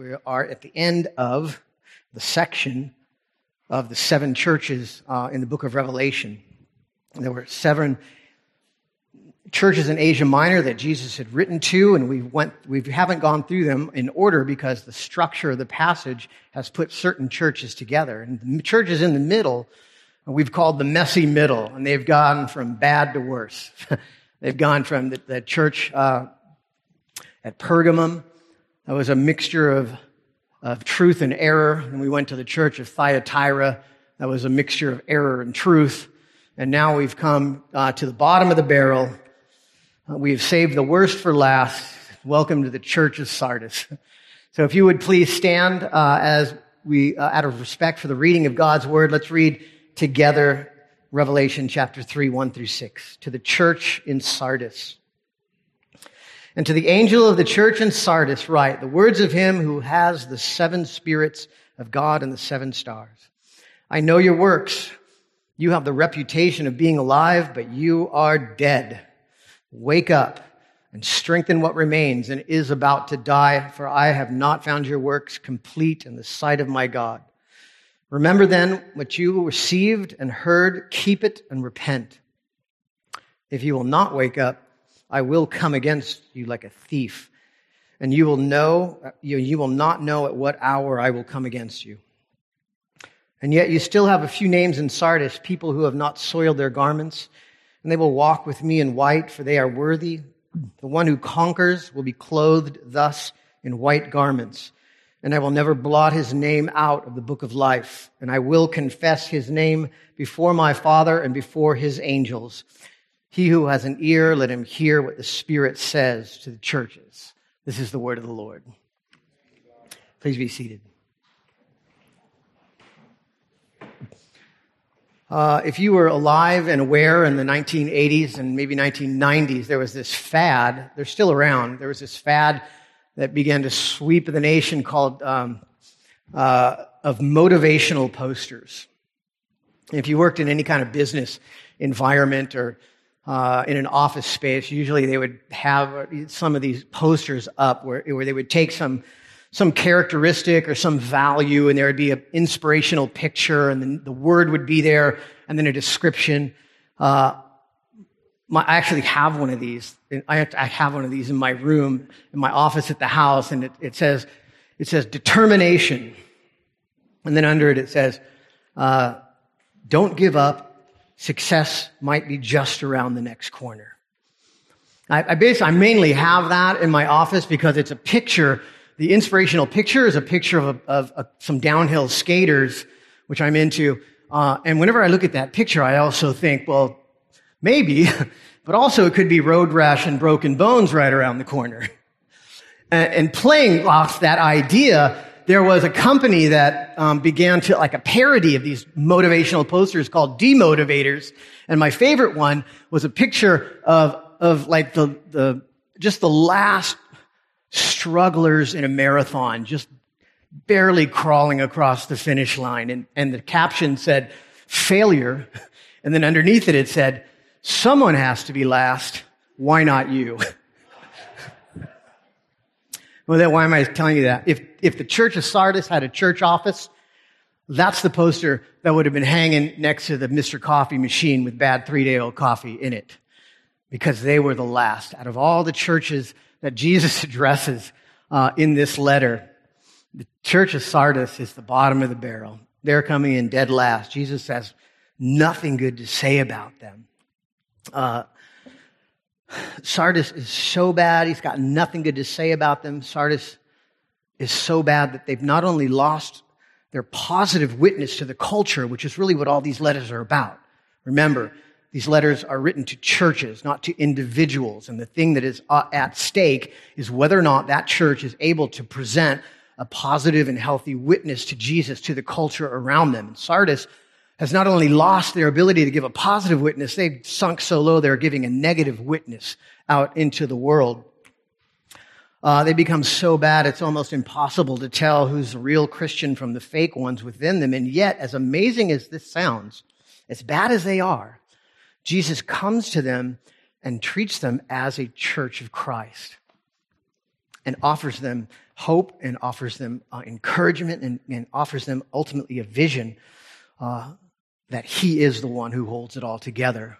we are at the end of the section of the seven churches uh, in the book of Revelation. There were seven churches in Asia Minor that Jesus had written to, and we went we haven't gone through them in order because the structure of the passage has put certain churches together. And the churches in the middle we've called the messy middle, and they've gone from bad to worse. they've gone from the, the church uh, at Pergamum that was a mixture of, of truth and error. And we went to the church of Thyatira. That was a mixture of error and truth. And now we've come uh, to the bottom of the barrel. Uh, we've saved the worst for last. Welcome to the church of Sardis. So if you would please stand uh, as we, uh, out of respect for the reading of God's word, let's read together Revelation chapter 3, 1 through 6. To the church in Sardis. And to the angel of the church in Sardis, write the words of him who has the seven spirits of God and the seven stars. I know your works. You have the reputation of being alive, but you are dead. Wake up and strengthen what remains and is about to die, for I have not found your works complete in the sight of my God. Remember then what you received and heard, keep it and repent. If you will not wake up, I will come against you like a thief, and you will know, you, you will not know at what hour I will come against you. And yet you still have a few names in Sardis, people who have not soiled their garments, and they will walk with me in white, for they are worthy. The one who conquers will be clothed thus in white garments, and I will never blot his name out of the book of life, and I will confess his name before my Father and before his angels. He who has an ear, let him hear what the Spirit says to the churches. This is the word of the Lord. Please be seated. Uh, if you were alive and aware in the 1980s and maybe 1990s, there was this fad, they're still around, there was this fad that began to sweep the nation called um, uh, of motivational posters. If you worked in any kind of business environment or uh, in an office space, usually they would have some of these posters up where, where they would take some, some characteristic or some value and there would be an inspirational picture and then the word would be there and then a description. Uh, my, I actually have one of these. I have, I have, one of these in my room, in my office at the house, and it, it says, it says determination. And then under it, it says, uh, don't give up success might be just around the next corner. I, I basically, I mainly have that in my office because it's a picture. The inspirational picture is a picture of, a, of a, some downhill skaters, which I'm into. Uh, and whenever I look at that picture, I also think, well, maybe, but also it could be road rash and broken bones right around the corner. and, and playing off that idea, there was a company that um, began to like a parody of these motivational posters called demotivators. And my favorite one was a picture of of like the the just the last strugglers in a marathon just barely crawling across the finish line. And, and the caption said failure. And then underneath it it said someone has to be last. Why not you Well, then why am I telling you that? If, if the church of Sardis had a church office, that's the poster that would have been hanging next to the Mr. Coffee machine with bad three day old coffee in it. Because they were the last. Out of all the churches that Jesus addresses uh, in this letter, the church of Sardis is the bottom of the barrel. They're coming in dead last. Jesus has nothing good to say about them. Uh, Sardis is so bad, he's got nothing good to say about them. Sardis is so bad that they've not only lost their positive witness to the culture, which is really what all these letters are about. Remember, these letters are written to churches, not to individuals. And the thing that is uh, at stake is whether or not that church is able to present a positive and healthy witness to Jesus to the culture around them. And Sardis has not only lost their ability to give a positive witness, they've sunk so low they're giving a negative witness out into the world. Uh, they become so bad it's almost impossible to tell who's the real Christian from the fake ones within them. And yet, as amazing as this sounds, as bad as they are, Jesus comes to them and treats them as a church of Christ. and offers them hope and offers them uh, encouragement and, and, offers them ultimately a vision uh, that He is the one who holds it all together.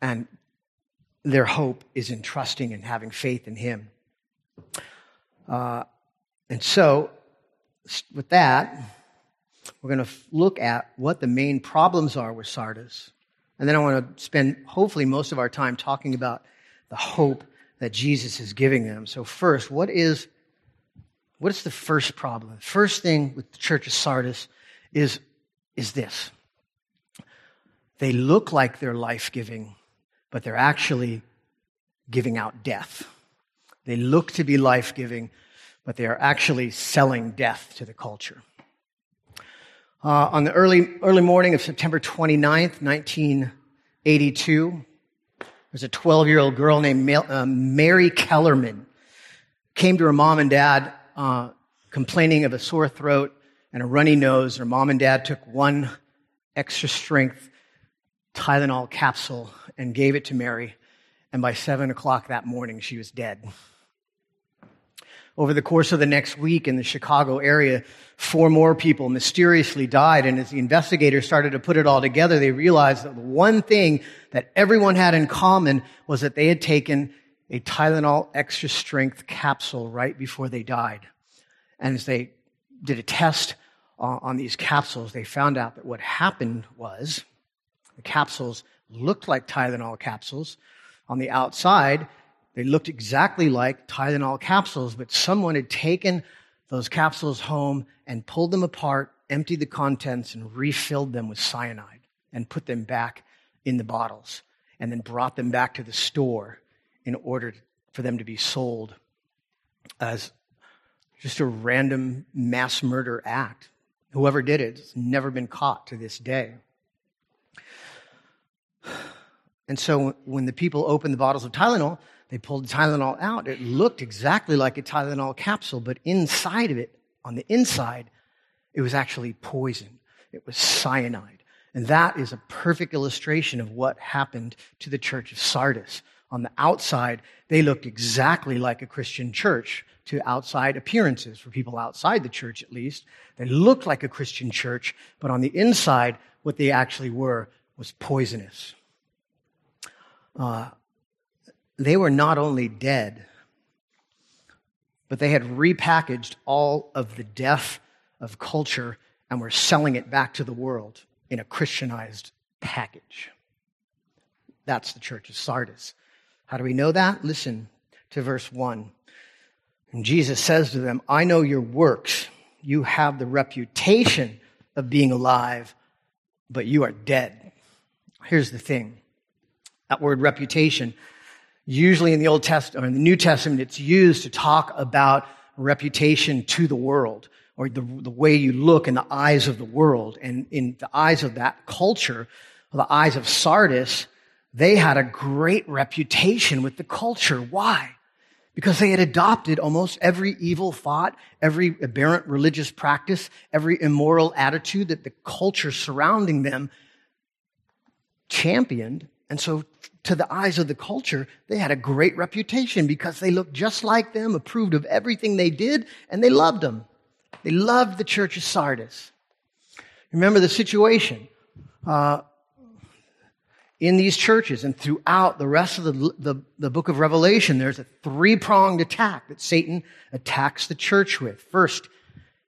And their hope is in trusting and having faith in Him. Uh, and so, with that, we're going to look at what the main problems are with Sardis. And then I want to spend, hopefully, most of our time talking about the hope that Jesus is giving them. So, first, what is, what is the first problem? First thing with the church of Sardis is, is this they look like they're life giving, but they're actually giving out death. They look to be life giving, but they are actually selling death to the culture. Uh, on the early, early morning of September 29th, 1982, there's a 12 year old girl named uh, Mary Kellerman came to her mom and dad uh, complaining of a sore throat and a runny nose. Her mom and dad took one extra strength Tylenol capsule and gave it to Mary. And by seven o'clock that morning, she was dead. Over the course of the next week in the Chicago area, four more people mysteriously died. And as the investigators started to put it all together, they realized that the one thing that everyone had in common was that they had taken a Tylenol extra strength capsule right before they died. And as they did a test on these capsules, they found out that what happened was the capsules looked like Tylenol capsules. On the outside, they looked exactly like Tylenol capsules, but someone had taken those capsules home and pulled them apart, emptied the contents, and refilled them with cyanide and put them back in the bottles and then brought them back to the store in order for them to be sold as just a random mass murder act. Whoever did it has never been caught to this day. And so when the people opened the bottles of Tylenol, they pulled Tylenol out. It looked exactly like a Tylenol capsule, but inside of it, on the inside, it was actually poison. It was cyanide. And that is a perfect illustration of what happened to the church of Sardis. On the outside, they looked exactly like a Christian church to outside appearances, for people outside the church at least. They looked like a Christian church, but on the inside, what they actually were was poisonous. Uh, they were not only dead, but they had repackaged all of the death of culture and were selling it back to the world in a Christianized package. That's the church of Sardis. How do we know that? Listen to verse 1. And Jesus says to them, I know your works. You have the reputation of being alive, but you are dead. Here's the thing that word reputation Usually in the Old Testament or in the New Testament, it's used to talk about reputation to the world or the, the way you look in the eyes of the world. And in the eyes of that culture, the eyes of Sardis, they had a great reputation with the culture. Why? Because they had adopted almost every evil thought, every aberrant religious practice, every immoral attitude that the culture surrounding them championed. And so to the eyes of the culture, they had a great reputation because they looked just like them, approved of everything they did, and they loved them. They loved the church of Sardis. Remember the situation. Uh, in these churches and throughout the rest of the, the, the book of Revelation, there's a three pronged attack that Satan attacks the church with. First,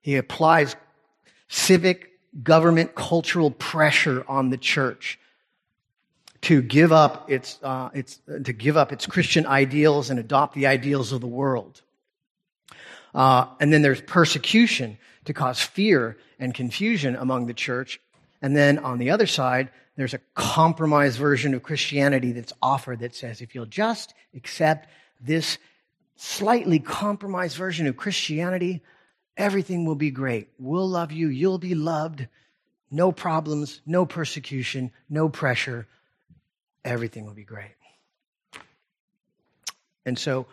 he applies civic, government, cultural pressure on the church to give up its, uh, its, to give up its Christian ideals and adopt the ideals of the world. Uh, and then there's persecution to cause fear and confusion among the church. And then on the other side, there's a compromised version of Christianity that's offered that says if you'll just accept this slightly compromised version of Christianity, everything will be great. We'll love you. You'll be loved. No problems, no persecution, no pressure everything will be great. And so,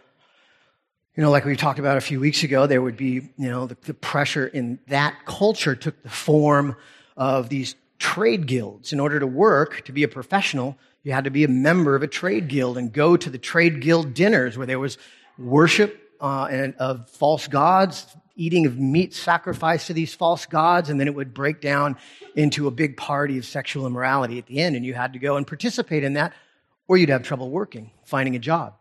you know, like we talked about a few weeks ago, there would be, you know, the, the, pressure in that culture took the form of these trade guilds. In order to work, to be a professional, you had to be a member of a trade guild and go to the trade guild dinners where there was worship uh, and of false gods, eating of meat sacrificed to these false gods, and then it would break down into a big party of sexual immorality at the end, and you had to go and participate in that, or you'd have trouble working, finding a job.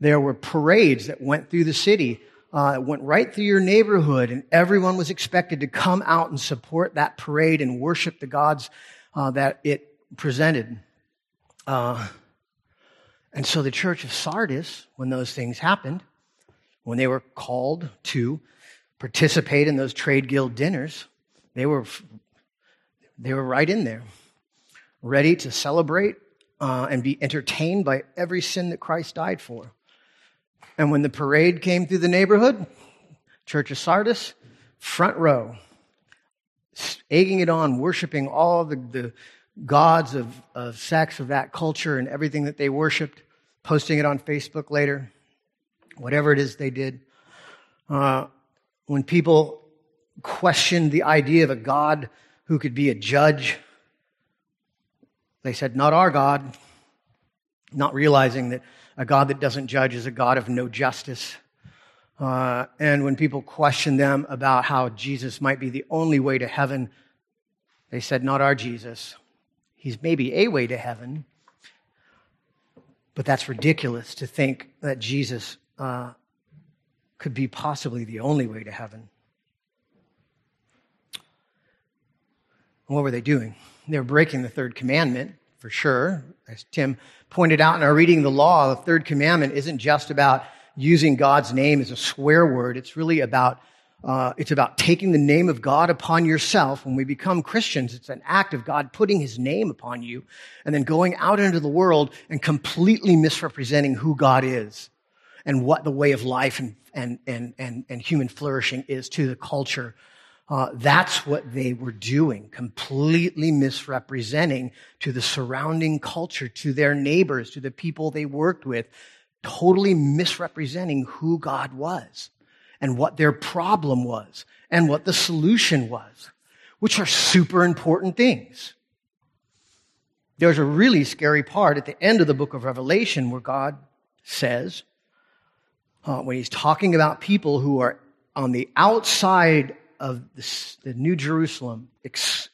There were parades that went through the city, uh, went right through your neighborhood, and everyone was expected to come out and support that parade and worship the gods uh, that it presented. Uh, and so the church of Sardis, when those things happened, when they were called to participate in those trade guild dinners, they were, they were right in there, ready to celebrate uh, and be entertained by every sin that Christ died for. And when the parade came through the neighborhood, Church of Sardis, front row, egging it on, worshiping all the, the gods of, of sex, of that culture, and everything that they worshiped, posting it on Facebook later, whatever it is they did. Uh, when people questioned the idea of a God who could be a judge, they said, Not our God, not realizing that a God that doesn't judge is a God of no justice. Uh, and when people questioned them about how Jesus might be the only way to heaven, they said, Not our Jesus. He's maybe a way to heaven, but that's ridiculous to think that Jesus uh, could be possibly the only way to heaven. What were they doing? They were breaking the third commandment, for sure. As Tim pointed out in our reading the law, the third commandment isn't just about using God's name as a swear word. It's really about uh, it's about taking the name of God upon yourself. When we become Christians, it's an act of God putting his name upon you and then going out into the world and completely misrepresenting who God is and what the way of life and, and, and, and, and human flourishing is to the culture. Uh, that's what they were doing, completely misrepresenting to the surrounding culture, to their neighbors, to the people they worked with, totally misrepresenting who God was and what their problem was and what the solution was, which are super important things. There's a really scary part at the end of the book of Revelation where God says, uh, when he's talking about people who are on the outside of the, the New Jerusalem, ex,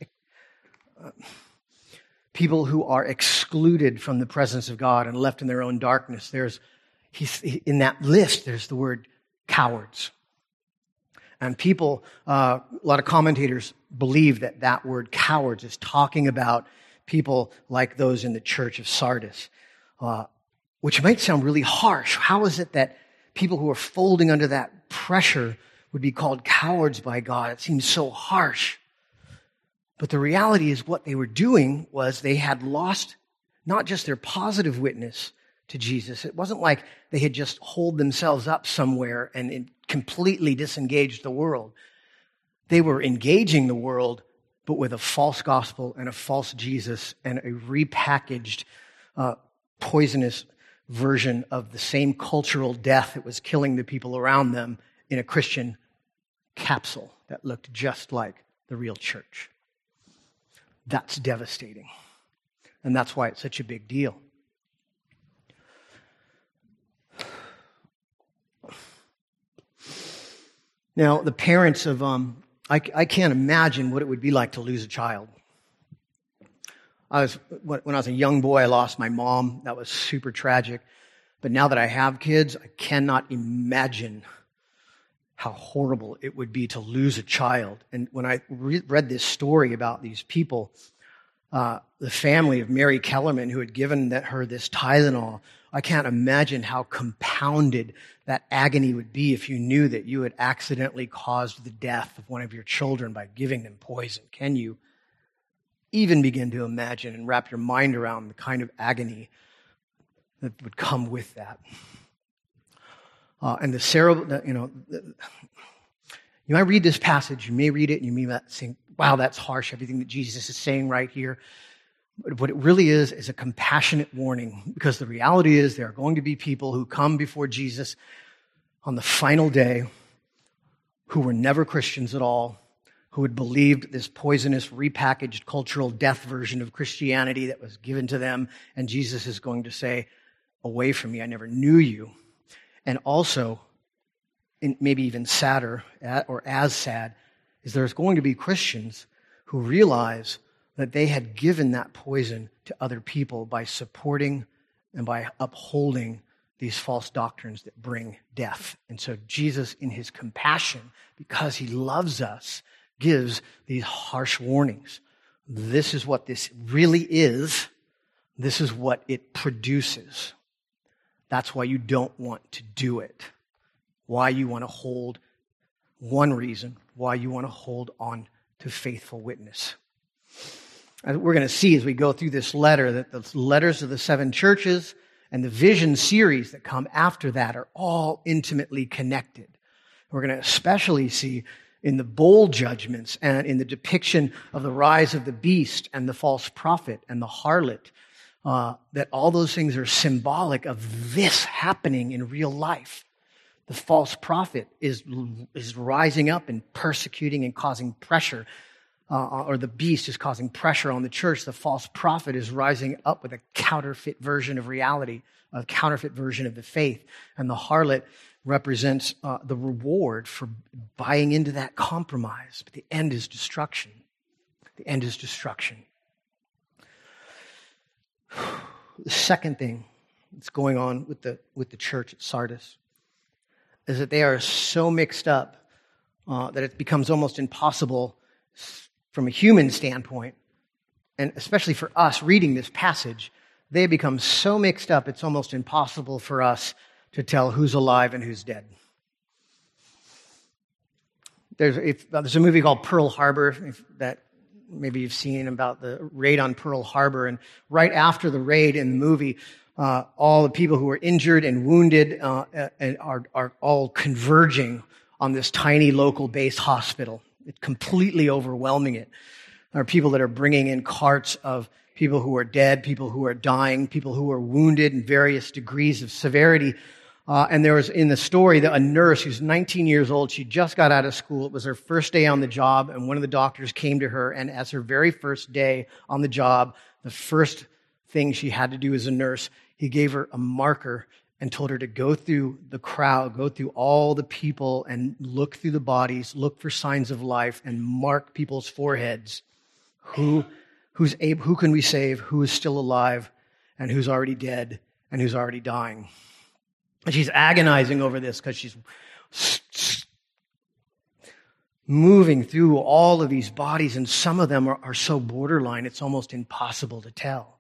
uh, people who are excluded from the presence of God and left in their own darkness. There's in that list. There's the word cowards, and people. Uh, a lot of commentators believe that that word cowards is talking about people like those in the church of Sardis, uh, which might sound really harsh. How is it that people who are folding under that pressure would be called cowards by God. It seems so harsh. But the reality is, what they were doing was they had lost not just their positive witness to Jesus. It wasn't like they had just holed themselves up somewhere and completely disengaged the world. They were engaging the world, but with a false gospel and a false Jesus and a repackaged, uh, poisonous version of the same cultural death that was killing the people around them in a Christian capsule that looked just like the real church. That's devastating. And that's why it's such a big deal. Now, the parents of, um, I, I can't imagine what it would be like to lose a child. I was, when I was a young boy, I lost my mom. That was super tragic. But now that I have kids, I cannot imagine how horrible it would be to lose a child. And when I re- read this story about these people, uh, the family of Mary Kellerman who had given that, her this Tylenol, I can't imagine how compounded that agony would be if you knew that you had accidentally caused the death of one of your children by giving them poison. Can you? even begin to imagine and wrap your mind around the kind of agony that would come with that. Uh, and the Sarah, you know, you might read this passage, you may read it, and you may think, wow, that's harsh, everything that Jesus is saying right here. But what it really is, is a compassionate warning, because the reality is there are going to be people who come before Jesus on the final day who were never Christians at all, who had believed this poisonous, repackaged cultural death version of Christianity that was given to them. And Jesus is going to say, Away from me, I never knew you. And also, maybe even sadder or as sad, is there's going to be Christians who realize that they had given that poison to other people by supporting and by upholding these false doctrines that bring death. And so Jesus, in his compassion, because he loves us, gives these harsh warnings. This is what this really is. This is what it produces. That's why you don't want to do it. Why you want to hold one reason why you want to hold on to faithful witness. We're going to see as we go through this letter that the letters of the seven churches and the vision series that come after that are all intimately connected. We're going to especially see in the bowl judgments and in the depiction of the rise of the beast and the false prophet and the harlot, uh, that all those things are symbolic of this happening in real life. The false prophet is, is rising up and persecuting and causing pressure uh, or the beast is causing pressure on the church, the false prophet is rising up with a counterfeit version of reality, a counterfeit version of the faith. And the harlot represents uh, the reward for buying into that compromise. But the end is destruction. The end is destruction. The second thing that's going on with the, with the church at Sardis is that they are so mixed up uh, that it becomes almost impossible from a human standpoint, and especially for us reading this passage, they become so mixed up it's almost impossible for us to tell who's alive and who's dead. There's, if, there's a movie called Pearl Harbor that maybe you've seen about the raid on Pearl Harbor. And right after the raid in the movie, uh, all the people who were injured and wounded uh, are, are all converging on this tiny local base hospital completely overwhelming it. There are people that are bringing in carts of people who are dead, people who are dying, people who are wounded in various degrees of severity. Uh, and there was in the story that a nurse who's 19 years old, she just got out of school. It was her first day on the job, and one of the doctors came to her, and as her very first day on the job, the first thing she had to do as a nurse, he gave her a marker and told her to go through the crowd, go through all the people and look through the bodies, look for signs of life, and mark people's foreheads. Who, who's able, who can we save? Who is still alive? And who's already dead? And who's already dying? And she's agonizing over this because she's moving through all of these bodies, and some of them are, are so borderline, it's almost impossible to tell.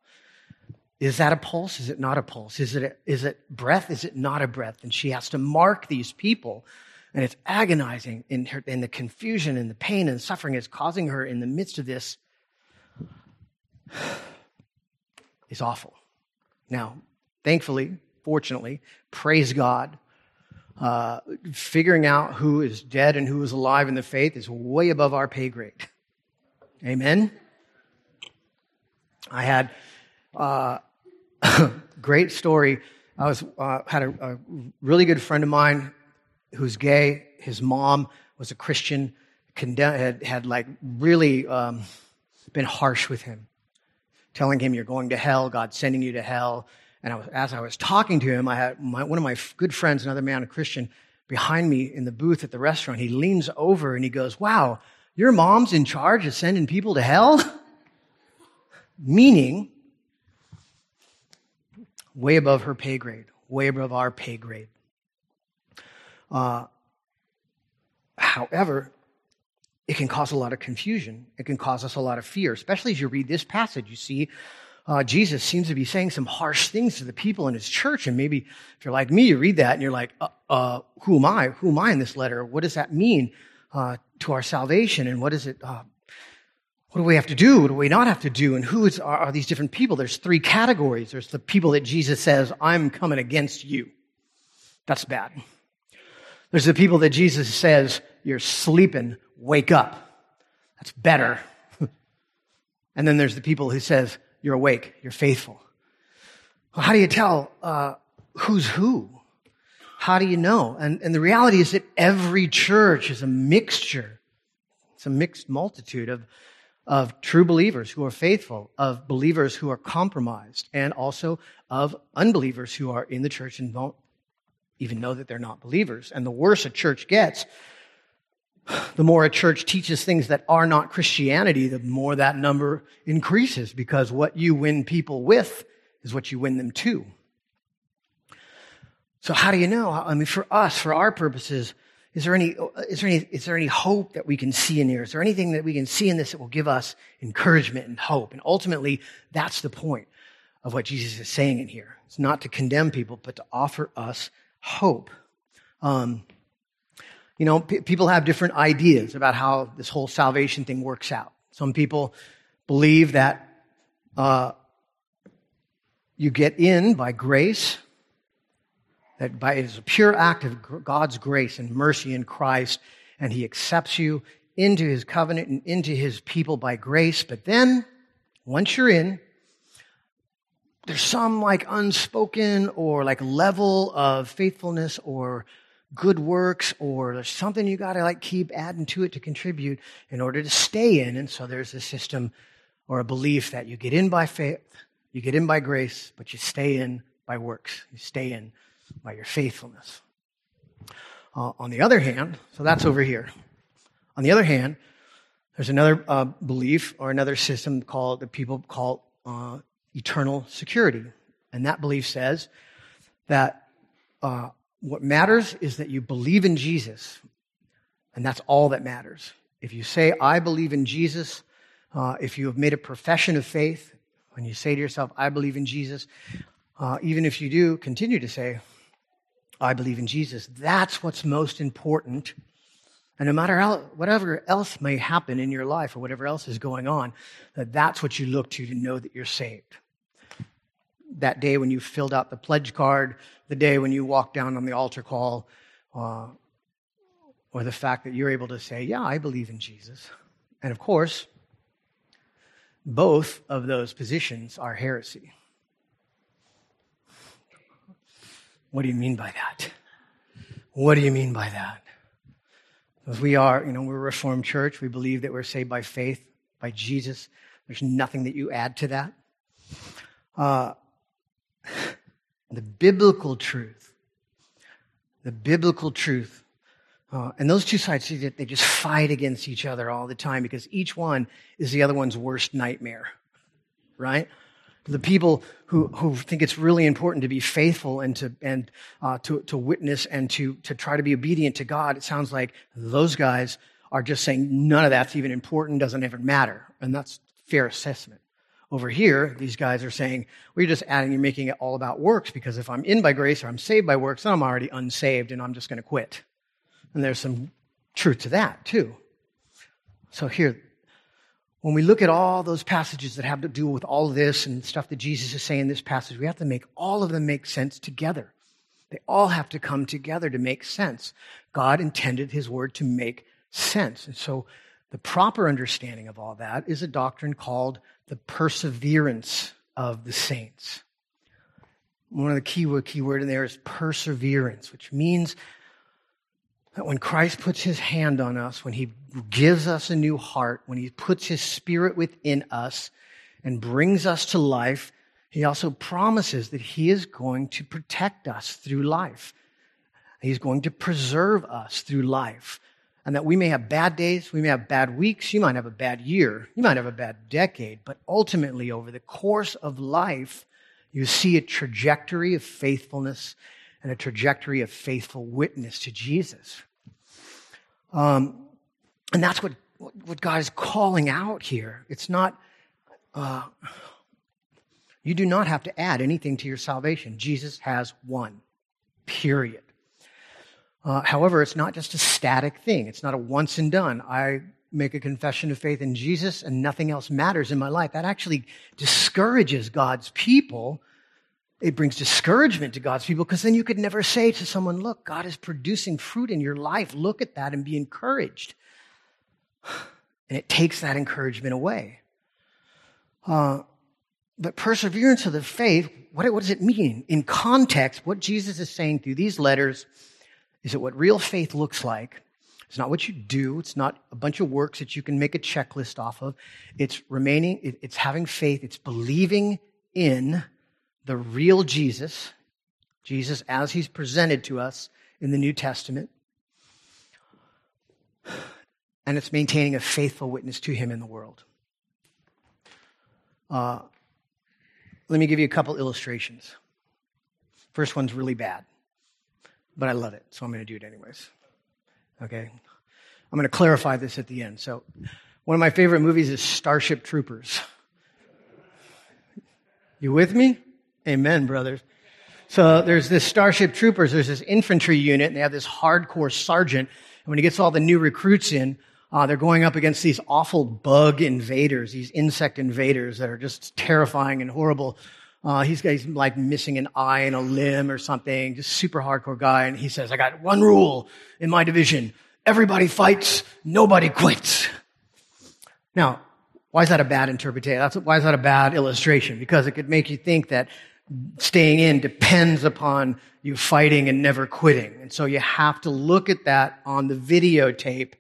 Is that a pulse? Is it not a pulse? Is it, a, is it breath? Is it not a breath? And she has to mark these people. And it's agonizing in, her, in the confusion and the pain and suffering is causing her in the midst of this is awful. Now, thankfully, fortunately, praise God, uh, figuring out who is dead and who is alive in the faith is way above our pay grade. Amen. I had uh, great story. I was uh, had a, a, really good friend of mine who's gay. His mom was a Christian. Condemn, had had like really um, been harsh with him, telling him you're going to hell. God's sending you to hell. And I was, as I was talking to him, I had my, one of my good friends, another man, a Christian, behind me in the booth at the restaurant. He leans over and he goes, "Wow, your mom's in charge of sending people to hell." Meaning, way above her pay grade, way above our pay grade. Uh, however, it can cause a lot of confusion. It can cause us a lot of fear, especially as you read this passage. You see, uh, Jesus seems to be saying some harsh things to the people in his church. And maybe if you're like me, you read that and you're like, uh, uh, who am I? Who am I in this letter? What does that mean uh, to our salvation? And what is it uh, what do we have to do? What do we not have to do? And who is, are, are these different people? There's three categories. There's the people that Jesus says, I'm coming against you. That's bad. There's the people that Jesus says, you're sleeping, wake up. That's better. and then there's the people who says, you're awake, you're faithful. Well, how do you tell uh, who's who? How do you know? And, and the reality is that every church is a mixture. It's a mixed multitude of of true believers who are faithful, of believers who are compromised, and also of unbelievers who are in the church and don't, even know that they're not believers. And the worse a church gets, the more a church teaches things that are not Christianity, the more that number increases because what you win people with is what you win them to. So how do you know? I mean, for us, for our purposes, is there any, is there any, is there any hope that we can see in here? Is there anything that we can see in this that will give us encouragement and hope? And ultimately, that's the point of what Jesus is saying in here. It's not to condemn people, but to offer us hope. Um, you know, p- people have different ideas about how this whole salvation thing works out. Some people believe that uh, you get in by grace that by, it is a pure act of God's grace and mercy in Christ, and He accepts you into His covenant and into His people by grace. But then, once you're in, there's some like unspoken or like level of faithfulness or good works or there's something you got to like keep adding to it to contribute in order to stay in. And so there's a system or a belief that you get in by faith, you get in by grace, but you stay in by works. You stay in by your faithfulness. Uh, on the other hand, so that's over here. On the other hand, there's another uh, belief or another system called that people call uh, eternal security, and that belief says that uh, what matters is that you believe in Jesus, and that's all that matters. If you say, "I believe in Jesus," uh, if you have made a profession of faith, when you say to yourself, "I believe in Jesus," uh, even if you do continue to say, I believe in Jesus. That's what's most important. And no matter how, whatever else may happen in your life or whatever else is going on, that that's what you look to to know that you're saved. That day when you filled out the pledge card, the day when you walk down on the altar call, uh, or the fact that you're able to say, Yeah, I believe in Jesus. And of course, both of those positions are heresy. What do you mean by that? What do you mean by that? Because we are, you know, we're a Reformed church. We believe that we're saved by faith, by Jesus. There's nothing that you add to that. Uh, the biblical truth, the biblical truth, uh, and those two sides, they just fight against each other all the time because each one is the other one's worst nightmare, right? the people who, who think it's really important to be faithful and to and uh, to, to witness and to to try to be obedient to God, it sounds like those guys are just saying none of that's even important, doesn't even matter, and that's fair assessment. Over here, these guys are saying, you're just adding, you're making it all about works because if I'm in by grace or I'm saved by works, then I'm already unsaved and I'm just going to quit. And there's some truth to that too. So here, when we look at all those passages that have to do with all this and stuff that Jesus is saying in this passage, we have to make all of them make sense together. They all have to come together to make sense. God intended his word to make sense. And so the proper understanding of all that is a doctrine called the perseverance of the saints. One of the key word, key word in there is perseverance, which means that when Christ puts his hand on us, when he gives us a new heart, when he puts his spirit within us and brings us to life, he also promises that he is going to protect us through life. He's going to preserve us through life. And that we may have bad days, we may have bad weeks, you might have a bad year, you might have a bad decade, but ultimately, over the course of life, you see a trajectory of faithfulness and a trajectory of faithful witness to Jesus. Um, and that's what, what God is calling out here. It's not, uh, you do not have to add anything to your salvation. Jesus has won, period. Uh, however, it's not just a static thing. It's not a once and done. I make a confession of faith in Jesus and nothing else matters in my life. That actually discourages God's people it brings discouragement to God's people because then you could never say to someone, Look, God is producing fruit in your life. Look at that and be encouraged. And it takes that encouragement away. Uh, but perseverance of the faith, what, what does it mean? In context, what Jesus is saying through these letters is that what real faith looks like it's not what you do. It's not a bunch of works that you can make a checklist off of. It's remaining, it's having faith. It's believing in the real Jesus Jesus as he's presented to us in the New Testament. And it's maintaining a faithful witness to him in the world. Uh, let me give you a couple illustrations. First one's really bad, but I love it, so I'm going to do it anyways. Okay? I'm going to clarify this at the end. So, one of my favorite movies is Starship Troopers. You with me? Amen, brothers. So there's this Starship Troopers, there's this infantry unit, and they have this hardcore sergeant. And when he gets all the new recruits in, uh, they're going up against these awful bug invaders, these insect invaders that are just terrifying and horrible. Uh, he's, he's like missing an eye and a limb or something, just super hardcore guy. And he says, I got one rule in my division. Everybody fights, nobody quits. Now, why is that a bad interpretation? That's, why is that a bad illustration? Because it could make you think that staying in depends upon you fighting and never quitting. And so you have to look at that on the videotape,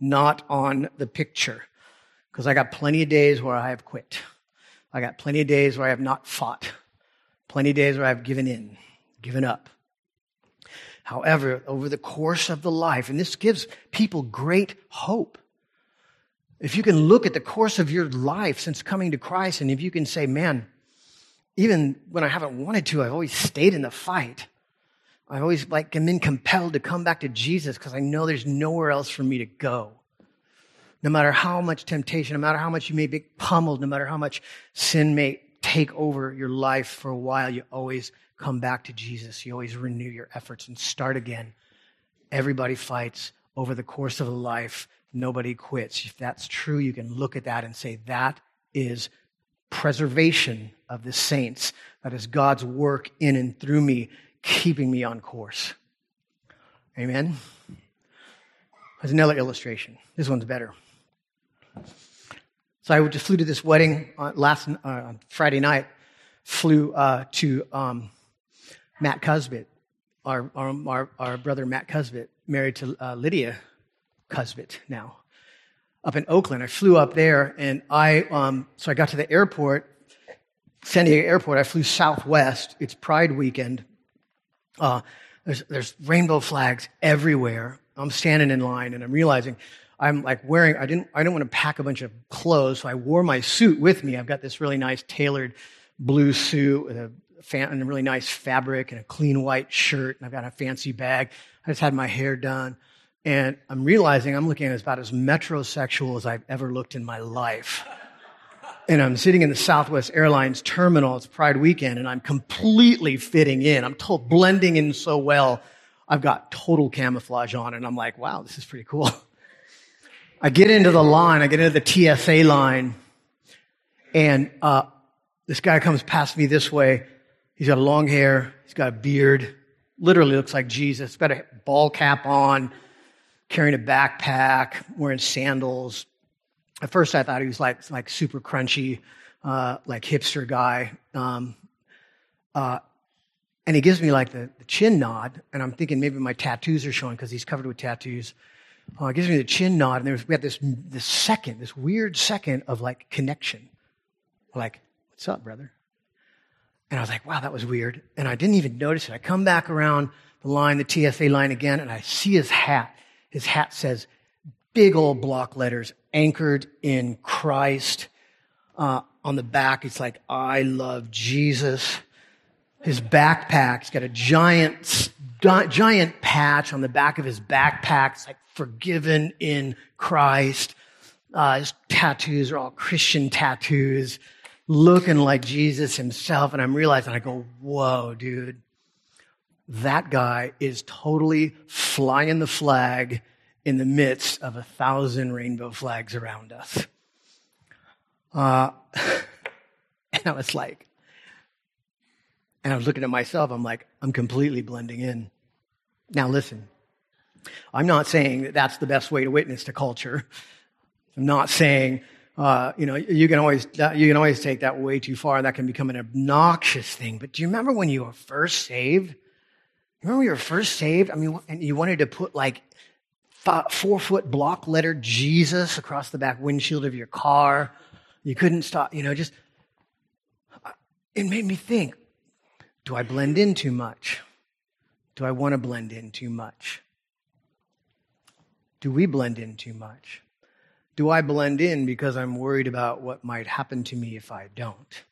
not on the picture. Because I got plenty of days where I have quit. I got plenty of days where I have not fought. Plenty of days where I've given in, given up. However, over the course of the life, and this gives people great hope. If you can look at the course of your life since coming to Christ, and if you can say, man, even when I haven't wanted to, I've always stayed in the fight. I've always like been compelled to come back to Jesus because I know there's nowhere else for me to go. No matter how much temptation, no matter how much you may be pummeled, no matter how much sin may take over your life for a while, you always come back to Jesus. You always renew your efforts and start again. Everybody fights over the course of a life. Nobody quits. If that's true, you can look at that and say, that is preservation of the saints. That is God's work in and through me, keeping me on course. Amen. There's another illustration. This one's better. So I just flew to this wedding last uh, Friday night. Flew uh, to um, Matt Cusbit, our, our, our, brother Matt Cusbit, married to uh, Lydia Cusbit now, up in Oakland. I flew up there, and I um, so I got to the airport, San Diego Airport. I flew Southwest. It's Pride weekend. Uh, there's there's rainbow flags everywhere. I'm standing in line, and I'm realizing I'm like wearing. I didn't. I didn't want to pack a bunch of clothes, so I wore my suit with me. I've got this really nice tailored blue suit with a and a really nice fabric and a clean white shirt, and I've got a fancy bag. I just had my hair done. And I'm realizing I'm looking as about as metrosexual as I've ever looked in my life. And I'm sitting in the Southwest Airlines terminal. It's Pride weekend, and I'm completely fitting in. I'm told, blending in so well. I've got total camouflage on, and I'm like, wow, this is pretty cool. I get into the line, I get into the TSA line, and uh, this guy comes past me this way, He's got long hair. He's got a beard. Literally looks like Jesus. Got a ball cap on, carrying a backpack, wearing sandals. At first, I thought he was like like super crunchy, uh, like hipster guy. Um, uh, and he gives me like the, the, chin nod, and I'm thinking maybe my tattoos are showing because he's covered with tattoos. Uh, he gives me the chin nod, and there's, we have this this second, this weird second of like connection. Like, what's up, brother? And I was like, wow, that was weird. And I didn't even notice it. I come back around the line, the TSA line again, and I see his hat. His hat says, big old block letters, anchored in Christ. Uh, on the back, it's like, I love Jesus. His backpack, he's got a giant, giant patch on the back of his backpack. It's like, forgiven in Christ. Uh, his tattoos are all Christian tattoos looking like Jesus himself. And I'm realizing, I go, whoa, dude, that guy is totally flying the flag in the midst of a thousand rainbow flags around us. Uh, and I was like, and I was looking at myself, I'm like, I'm completely blending in. Now, listen, I'm not saying that that's the best way to witness to culture. I'm not saying uh, you know, you can always you can always take that way too far. That can become an obnoxious thing. But do you remember when you were first saved? Remember when you were first saved? I mean, and you wanted to put like four foot block letter Jesus across the back windshield of your car. You couldn't stop. You know, just uh, it made me think. Do I blend in too much? Do I want to blend in too much? Do we blend in too much? Do I blend in because I'm worried about what might happen to me if I don't?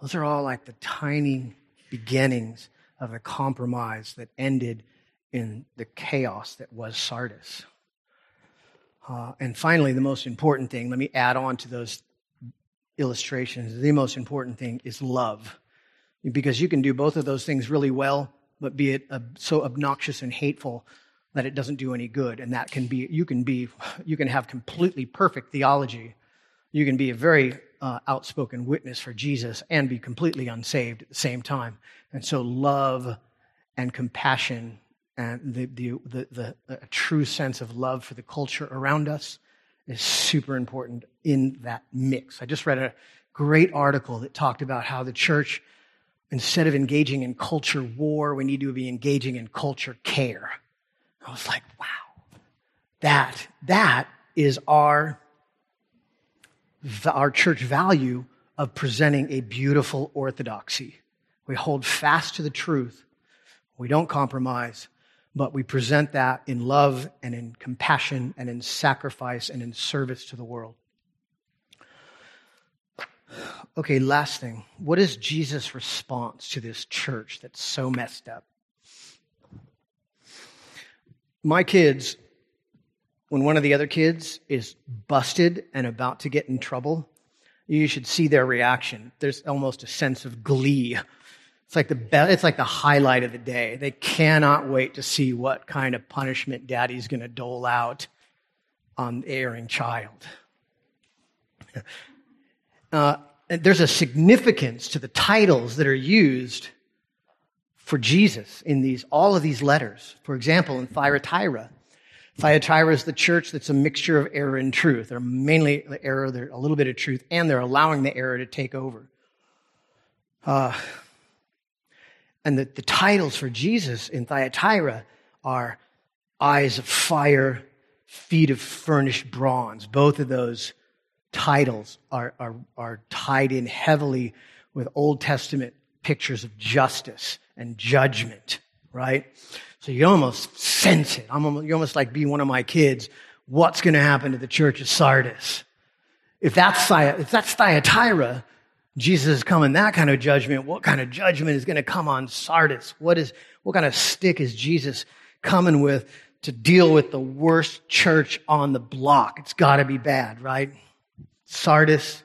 Those are all like the tiny beginnings of a compromise that ended in the chaos that was Sardis. Uh, and finally, the most important thing, let me add on to those illustrations. The most important thing is love. Because you can do both of those things really well, but be it so obnoxious and hateful that it doesn't do any good. And that can be, you can be, you can have completely perfect theology. You can be a very uh, outspoken witness for Jesus and be completely unsaved at the same time. And so, love and compassion and the, the, the, the, the true sense of love for the culture around us is super important in that mix. I just read a great article that talked about how the church, instead of engaging in culture war, we need to be engaging in culture care. I was like, wow, that, that is our, our church value of presenting a beautiful orthodoxy. We hold fast to the truth. We don't compromise but we present that in love and in compassion and in sacrifice and in service to the world. Okay, last thing. What is Jesus' response to this church that's so messed up? My kids, when one of the other kids is busted and about to get in trouble, you should see their reaction. There's almost a sense of glee it's like the be- it's like the highlight of the day. They cannot wait to see what kind of punishment daddy's going to dole out on the erring child. Uh, there's a significance to the titles that are used for Jesus in these all of these letters. For example, in Thyatira, Thyatira is the church that's a mixture of error and truth. They're mainly the error, they're a little bit of truth, and they're allowing the error to take over. Uh, and the, the titles for Jesus in Thyatira are eyes of fire, feet of furnished bronze. Both of those titles are, are, are tied in heavily with Old Testament pictures of justice and judgment, right? So you almost sense it. I'm almost, you almost like being one of my kids. What's going to happen to the church of Sardis? If that's, if that's Thyatira, Jesus is coming that kind of judgment. What kind of judgment is going to come on Sardis? What is, what kind of stick is Jesus coming with to deal with the worst church on the block? It's got to be bad, right? Sardis,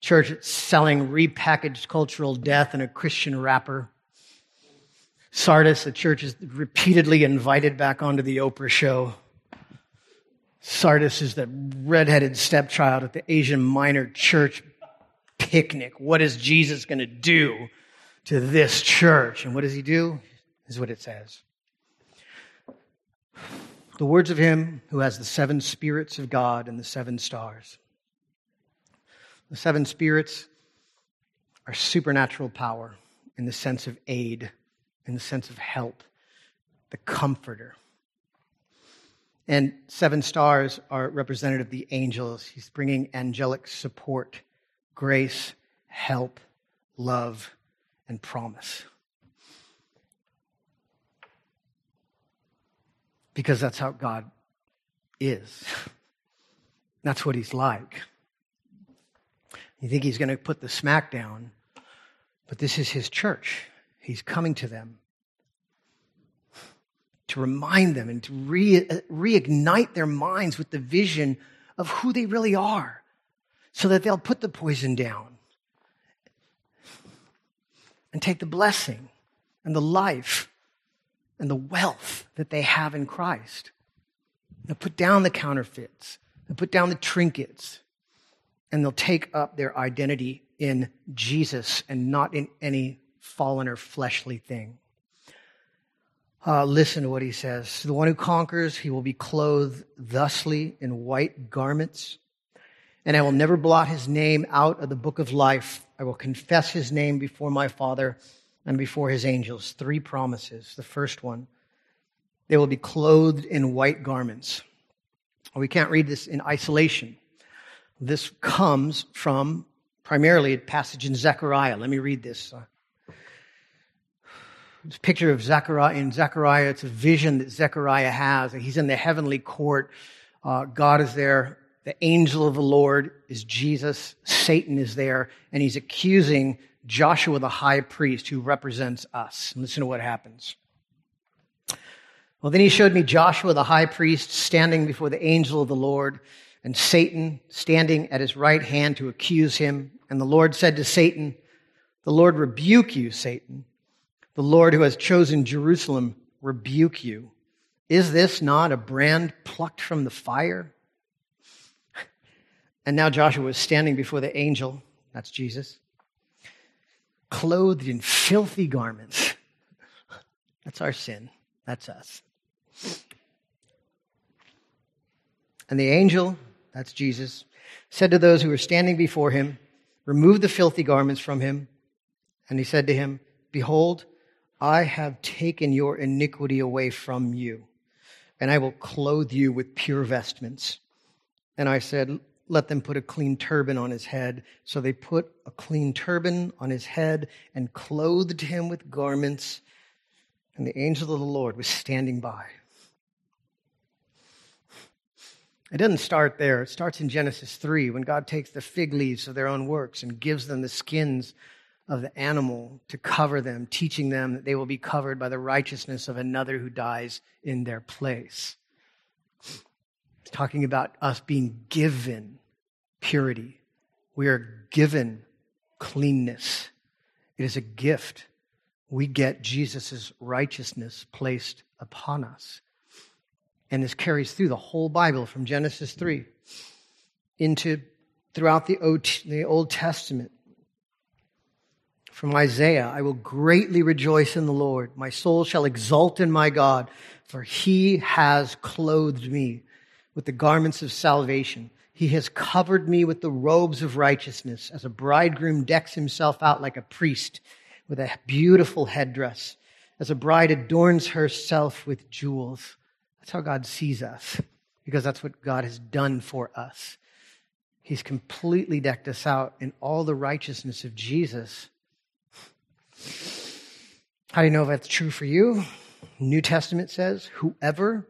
church selling repackaged cultural death in a Christian wrapper. Sardis, the church is repeatedly invited back onto the Oprah show. Sardis is the redheaded stepchild at the Asia Minor church picnic. What is Jesus going to do to this church? And what does he do? Is what it says. The words of him who has the seven spirits of God and the seven stars. The seven spirits are supernatural power in the sense of aid, in the sense of help, the comforter. And seven stars are representative of the angels. He's bringing angelic support grace, help, love, and promise. Because that's how God is. That's what He's like. You think He's going to put the smack down, but this is His church. He's coming to them to remind them and to re- uh, reignite their minds with the vision of who they really are so that they'll put the poison down and take the blessing and the life and the wealth that they have in Christ. They'll put down the counterfeits, they'll put down the trinkets, and they'll take up their identity in Jesus and not in any fallen or fleshly thing. Uh, listen to what he says. The one who conquers, he will be clothed thusly in white garments and I will never blot his name out of the book of life. I will confess his name before my Father and before his angels. Three promises. The first one, they will be clothed in white garments. We can't read this in isolation. This comes from primarily a passage in Zechariah. Let me read this. A picture of Zechariah in Zechariah. It's a vision that Zechariah has. He's in the heavenly court. Uh, God is there. The angel of the Lord is Jesus. Satan is there, and he's accusing Joshua, the high priest, who represents us. Listen to what happens. Well, then he showed me Joshua, the high priest, standing before the angel of the Lord, and Satan standing at his right hand to accuse him. And the Lord said to Satan, The Lord rebuke you, Satan. The Lord who has chosen Jerusalem rebuke you. Is this not a brand plucked from the fire? And now Joshua was standing before the angel, that's Jesus, clothed in filthy garments. That's our sin. That's us. And the angel, that's Jesus, said to those who were standing before him, Remove the filthy garments from him. And he said to him, Behold, I have taken your iniquity away from you, and I will clothe you with pure vestments. And I said, Let them put a clean turban on his head. So they put a clean turban on his head and clothed him with garments. And the angel of the Lord was standing by. It doesn't start there. It starts in Genesis 3 when God takes the fig leaves of their own works and gives them the skins of the animal to cover them, teaching them that they will be covered by the righteousness of another who dies in their place. It's talking about us being given purity. We are given cleanness. It is a gift. We get Jesus' righteousness placed upon us. And this carries through the whole Bible from Genesis 3 into throughout the Old Testament. From Isaiah, I will greatly rejoice in the Lord. My soul shall exult in my God, for he has clothed me with the garments of salvation. He has covered me with the robes of righteousness, as a bridegroom decks himself out like a priest with a beautiful headdress, as a bride adorns herself with jewels. That's how God sees us, because that's what God has done for us. He's completely decked us out in all the righteousness of Jesus how do you know if that's true for you? New Testament says, whoever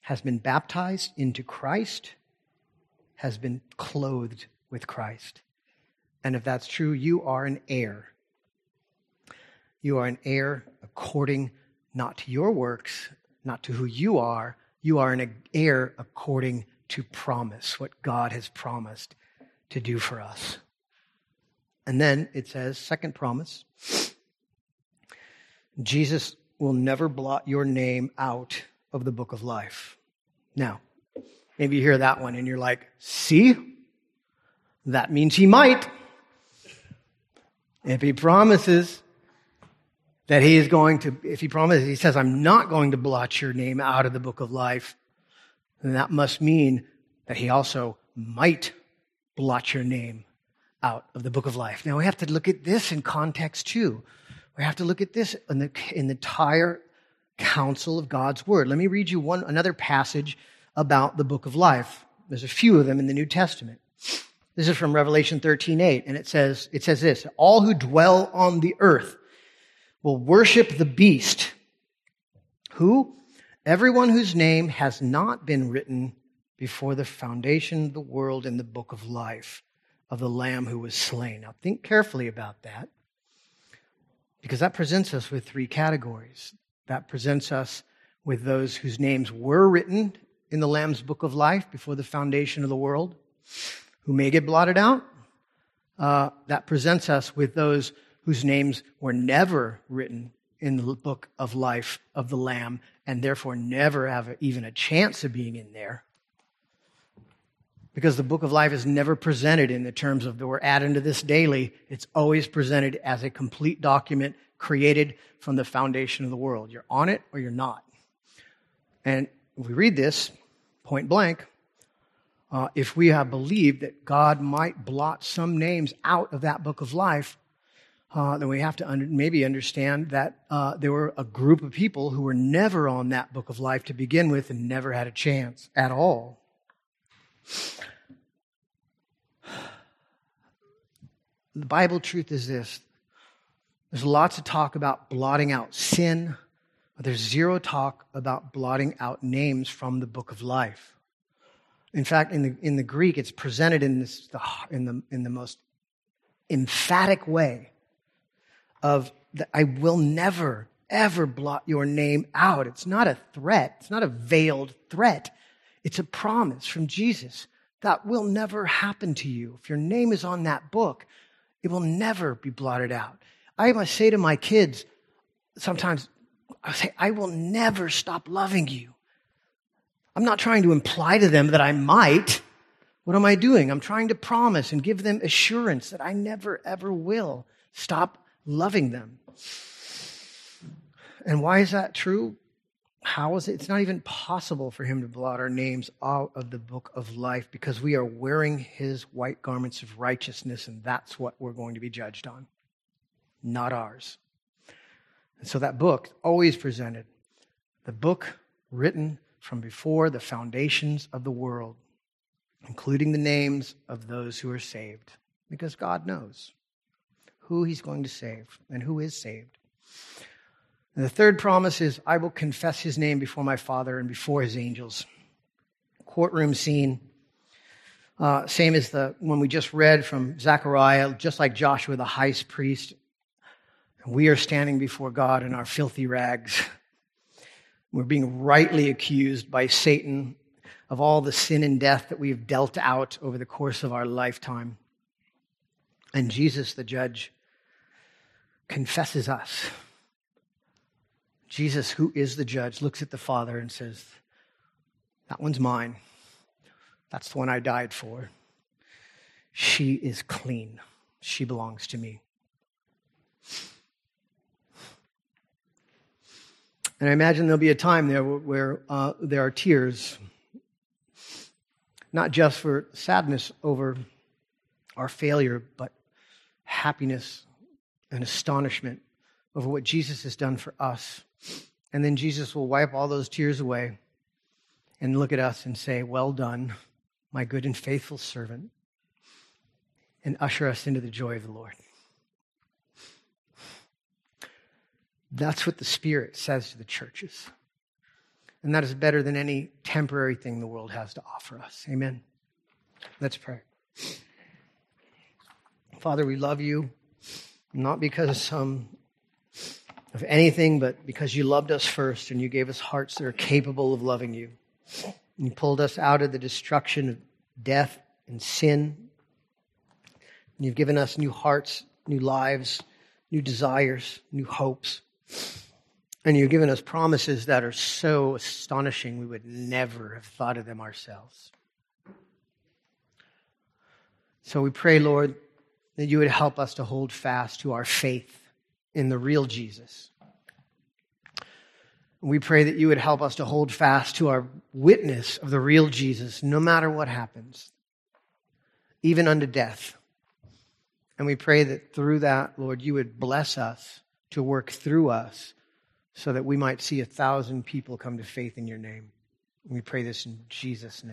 has been baptized into Christ has been clothed with Christ. And if that's true, you are an heir. You are an heir according not to your works, not to who you are. You are an heir according to promise, what God has promised to do for us. And then it says, second promise, Jesus will never blot your name out of the book of life. Now, maybe you hear that one and you're like, see? That means he might. If he promises that he is going to, if he promises, he says, I'm not going to blot your name out of the book of life, then that must mean that he also might blot your name out of the book of life. Now we have to look at this in context too. We have to look at this in the, in the entire counsel of God's word. Let me read you one another passage about the book of life. There's a few of them in the New Testament. This is from Revelation 13:8 and it says it says this, all who dwell on the earth will worship the beast. Who? Everyone whose name has not been written before the foundation of the world in the book of life of the lamb who was slain. Now think carefully about that. Because that presents us with three categories. That presents us with those whose names were written in the Lamb's book of life before the foundation of the world, who may get blotted out. Uh, that presents us with those whose names were never written in the book of life of the Lamb and therefore never have even a chance of being in there. Because the book of life is never presented in the terms of we're adding to this daily. It's always presented as a complete document created from the foundation of the world. You're on it or you're not. And if we read this point blank, uh, if we have believed that God might blot some names out of that book of life, uh, then we have to under, maybe understand that uh, there were a group of people who were never on that book of life to begin with and never had a chance at all. The Bible truth is this There's lots of talk about blotting out sin, but there's zero talk about blotting out names from the book of life. In fact, in the, in the Greek, it's presented in, this, in, the, in the most emphatic way of I will never, ever blot your name out. It's not a threat. It's not a veiled threat. It's a promise from Jesus that will never happen to you. If your name is on that book, it will never be blotted out. I must say to my kids sometimes, I say, I will never stop loving you. I'm not trying to imply to them that I might. What am I doing? I'm trying to promise and give them assurance that I never, ever will stop loving them. And why is that true? How is it? It's not even possible for him to blot our names out of the book of life because we are wearing his white garments of righteousness, and that's what we're going to be judged on, not ours. And so that book always presented the book written from before the foundations of the world, including the names of those who are saved, because God knows who he's going to save and who is saved. And the third promise is, I will confess his name before my Father and before his angels. Courtroom scene. Uh, same as the one we just read from Zechariah, just like Joshua the high priest. We are standing before God in our filthy rags. We're being rightly accused by Satan of all the sin and death that we've dealt out over the course of our lifetime. And Jesus, the judge, confesses us Jesus, who is the judge, looks at the Father and says, That one's mine. That's the one I died for. She is clean. She belongs to me. And I imagine there'll be a time there where uh, there are tears, not just for sadness over our failure, but happiness and astonishment over what Jesus has done for us and then Jesus will wipe all those tears away and look at us and say, Well done, my good and faithful servant, and usher us into the joy of the Lord. That's what the Spirit says to the churches. And that is better than any temporary thing the world has to offer us. Amen. Let's pray. Father, we love you, not because um, of anything but because you loved us first and you gave us hearts that are capable of loving you. You pulled us out of the destruction of death and sin. And you've given us new hearts, new lives, new desires, new hopes. And you've given us promises that are so astonishing we would never have thought of them ourselves. So we pray, Lord, that you would help us to hold fast to our faith in the real Jesus. We pray that you would help us to hold fast to our witness of the real Jesus, no matter what happens, even unto death. And we pray that through that, Lord, you would bless us to work through us so that we might see a thousand people come to faith in your name. We pray this in Jesus' name.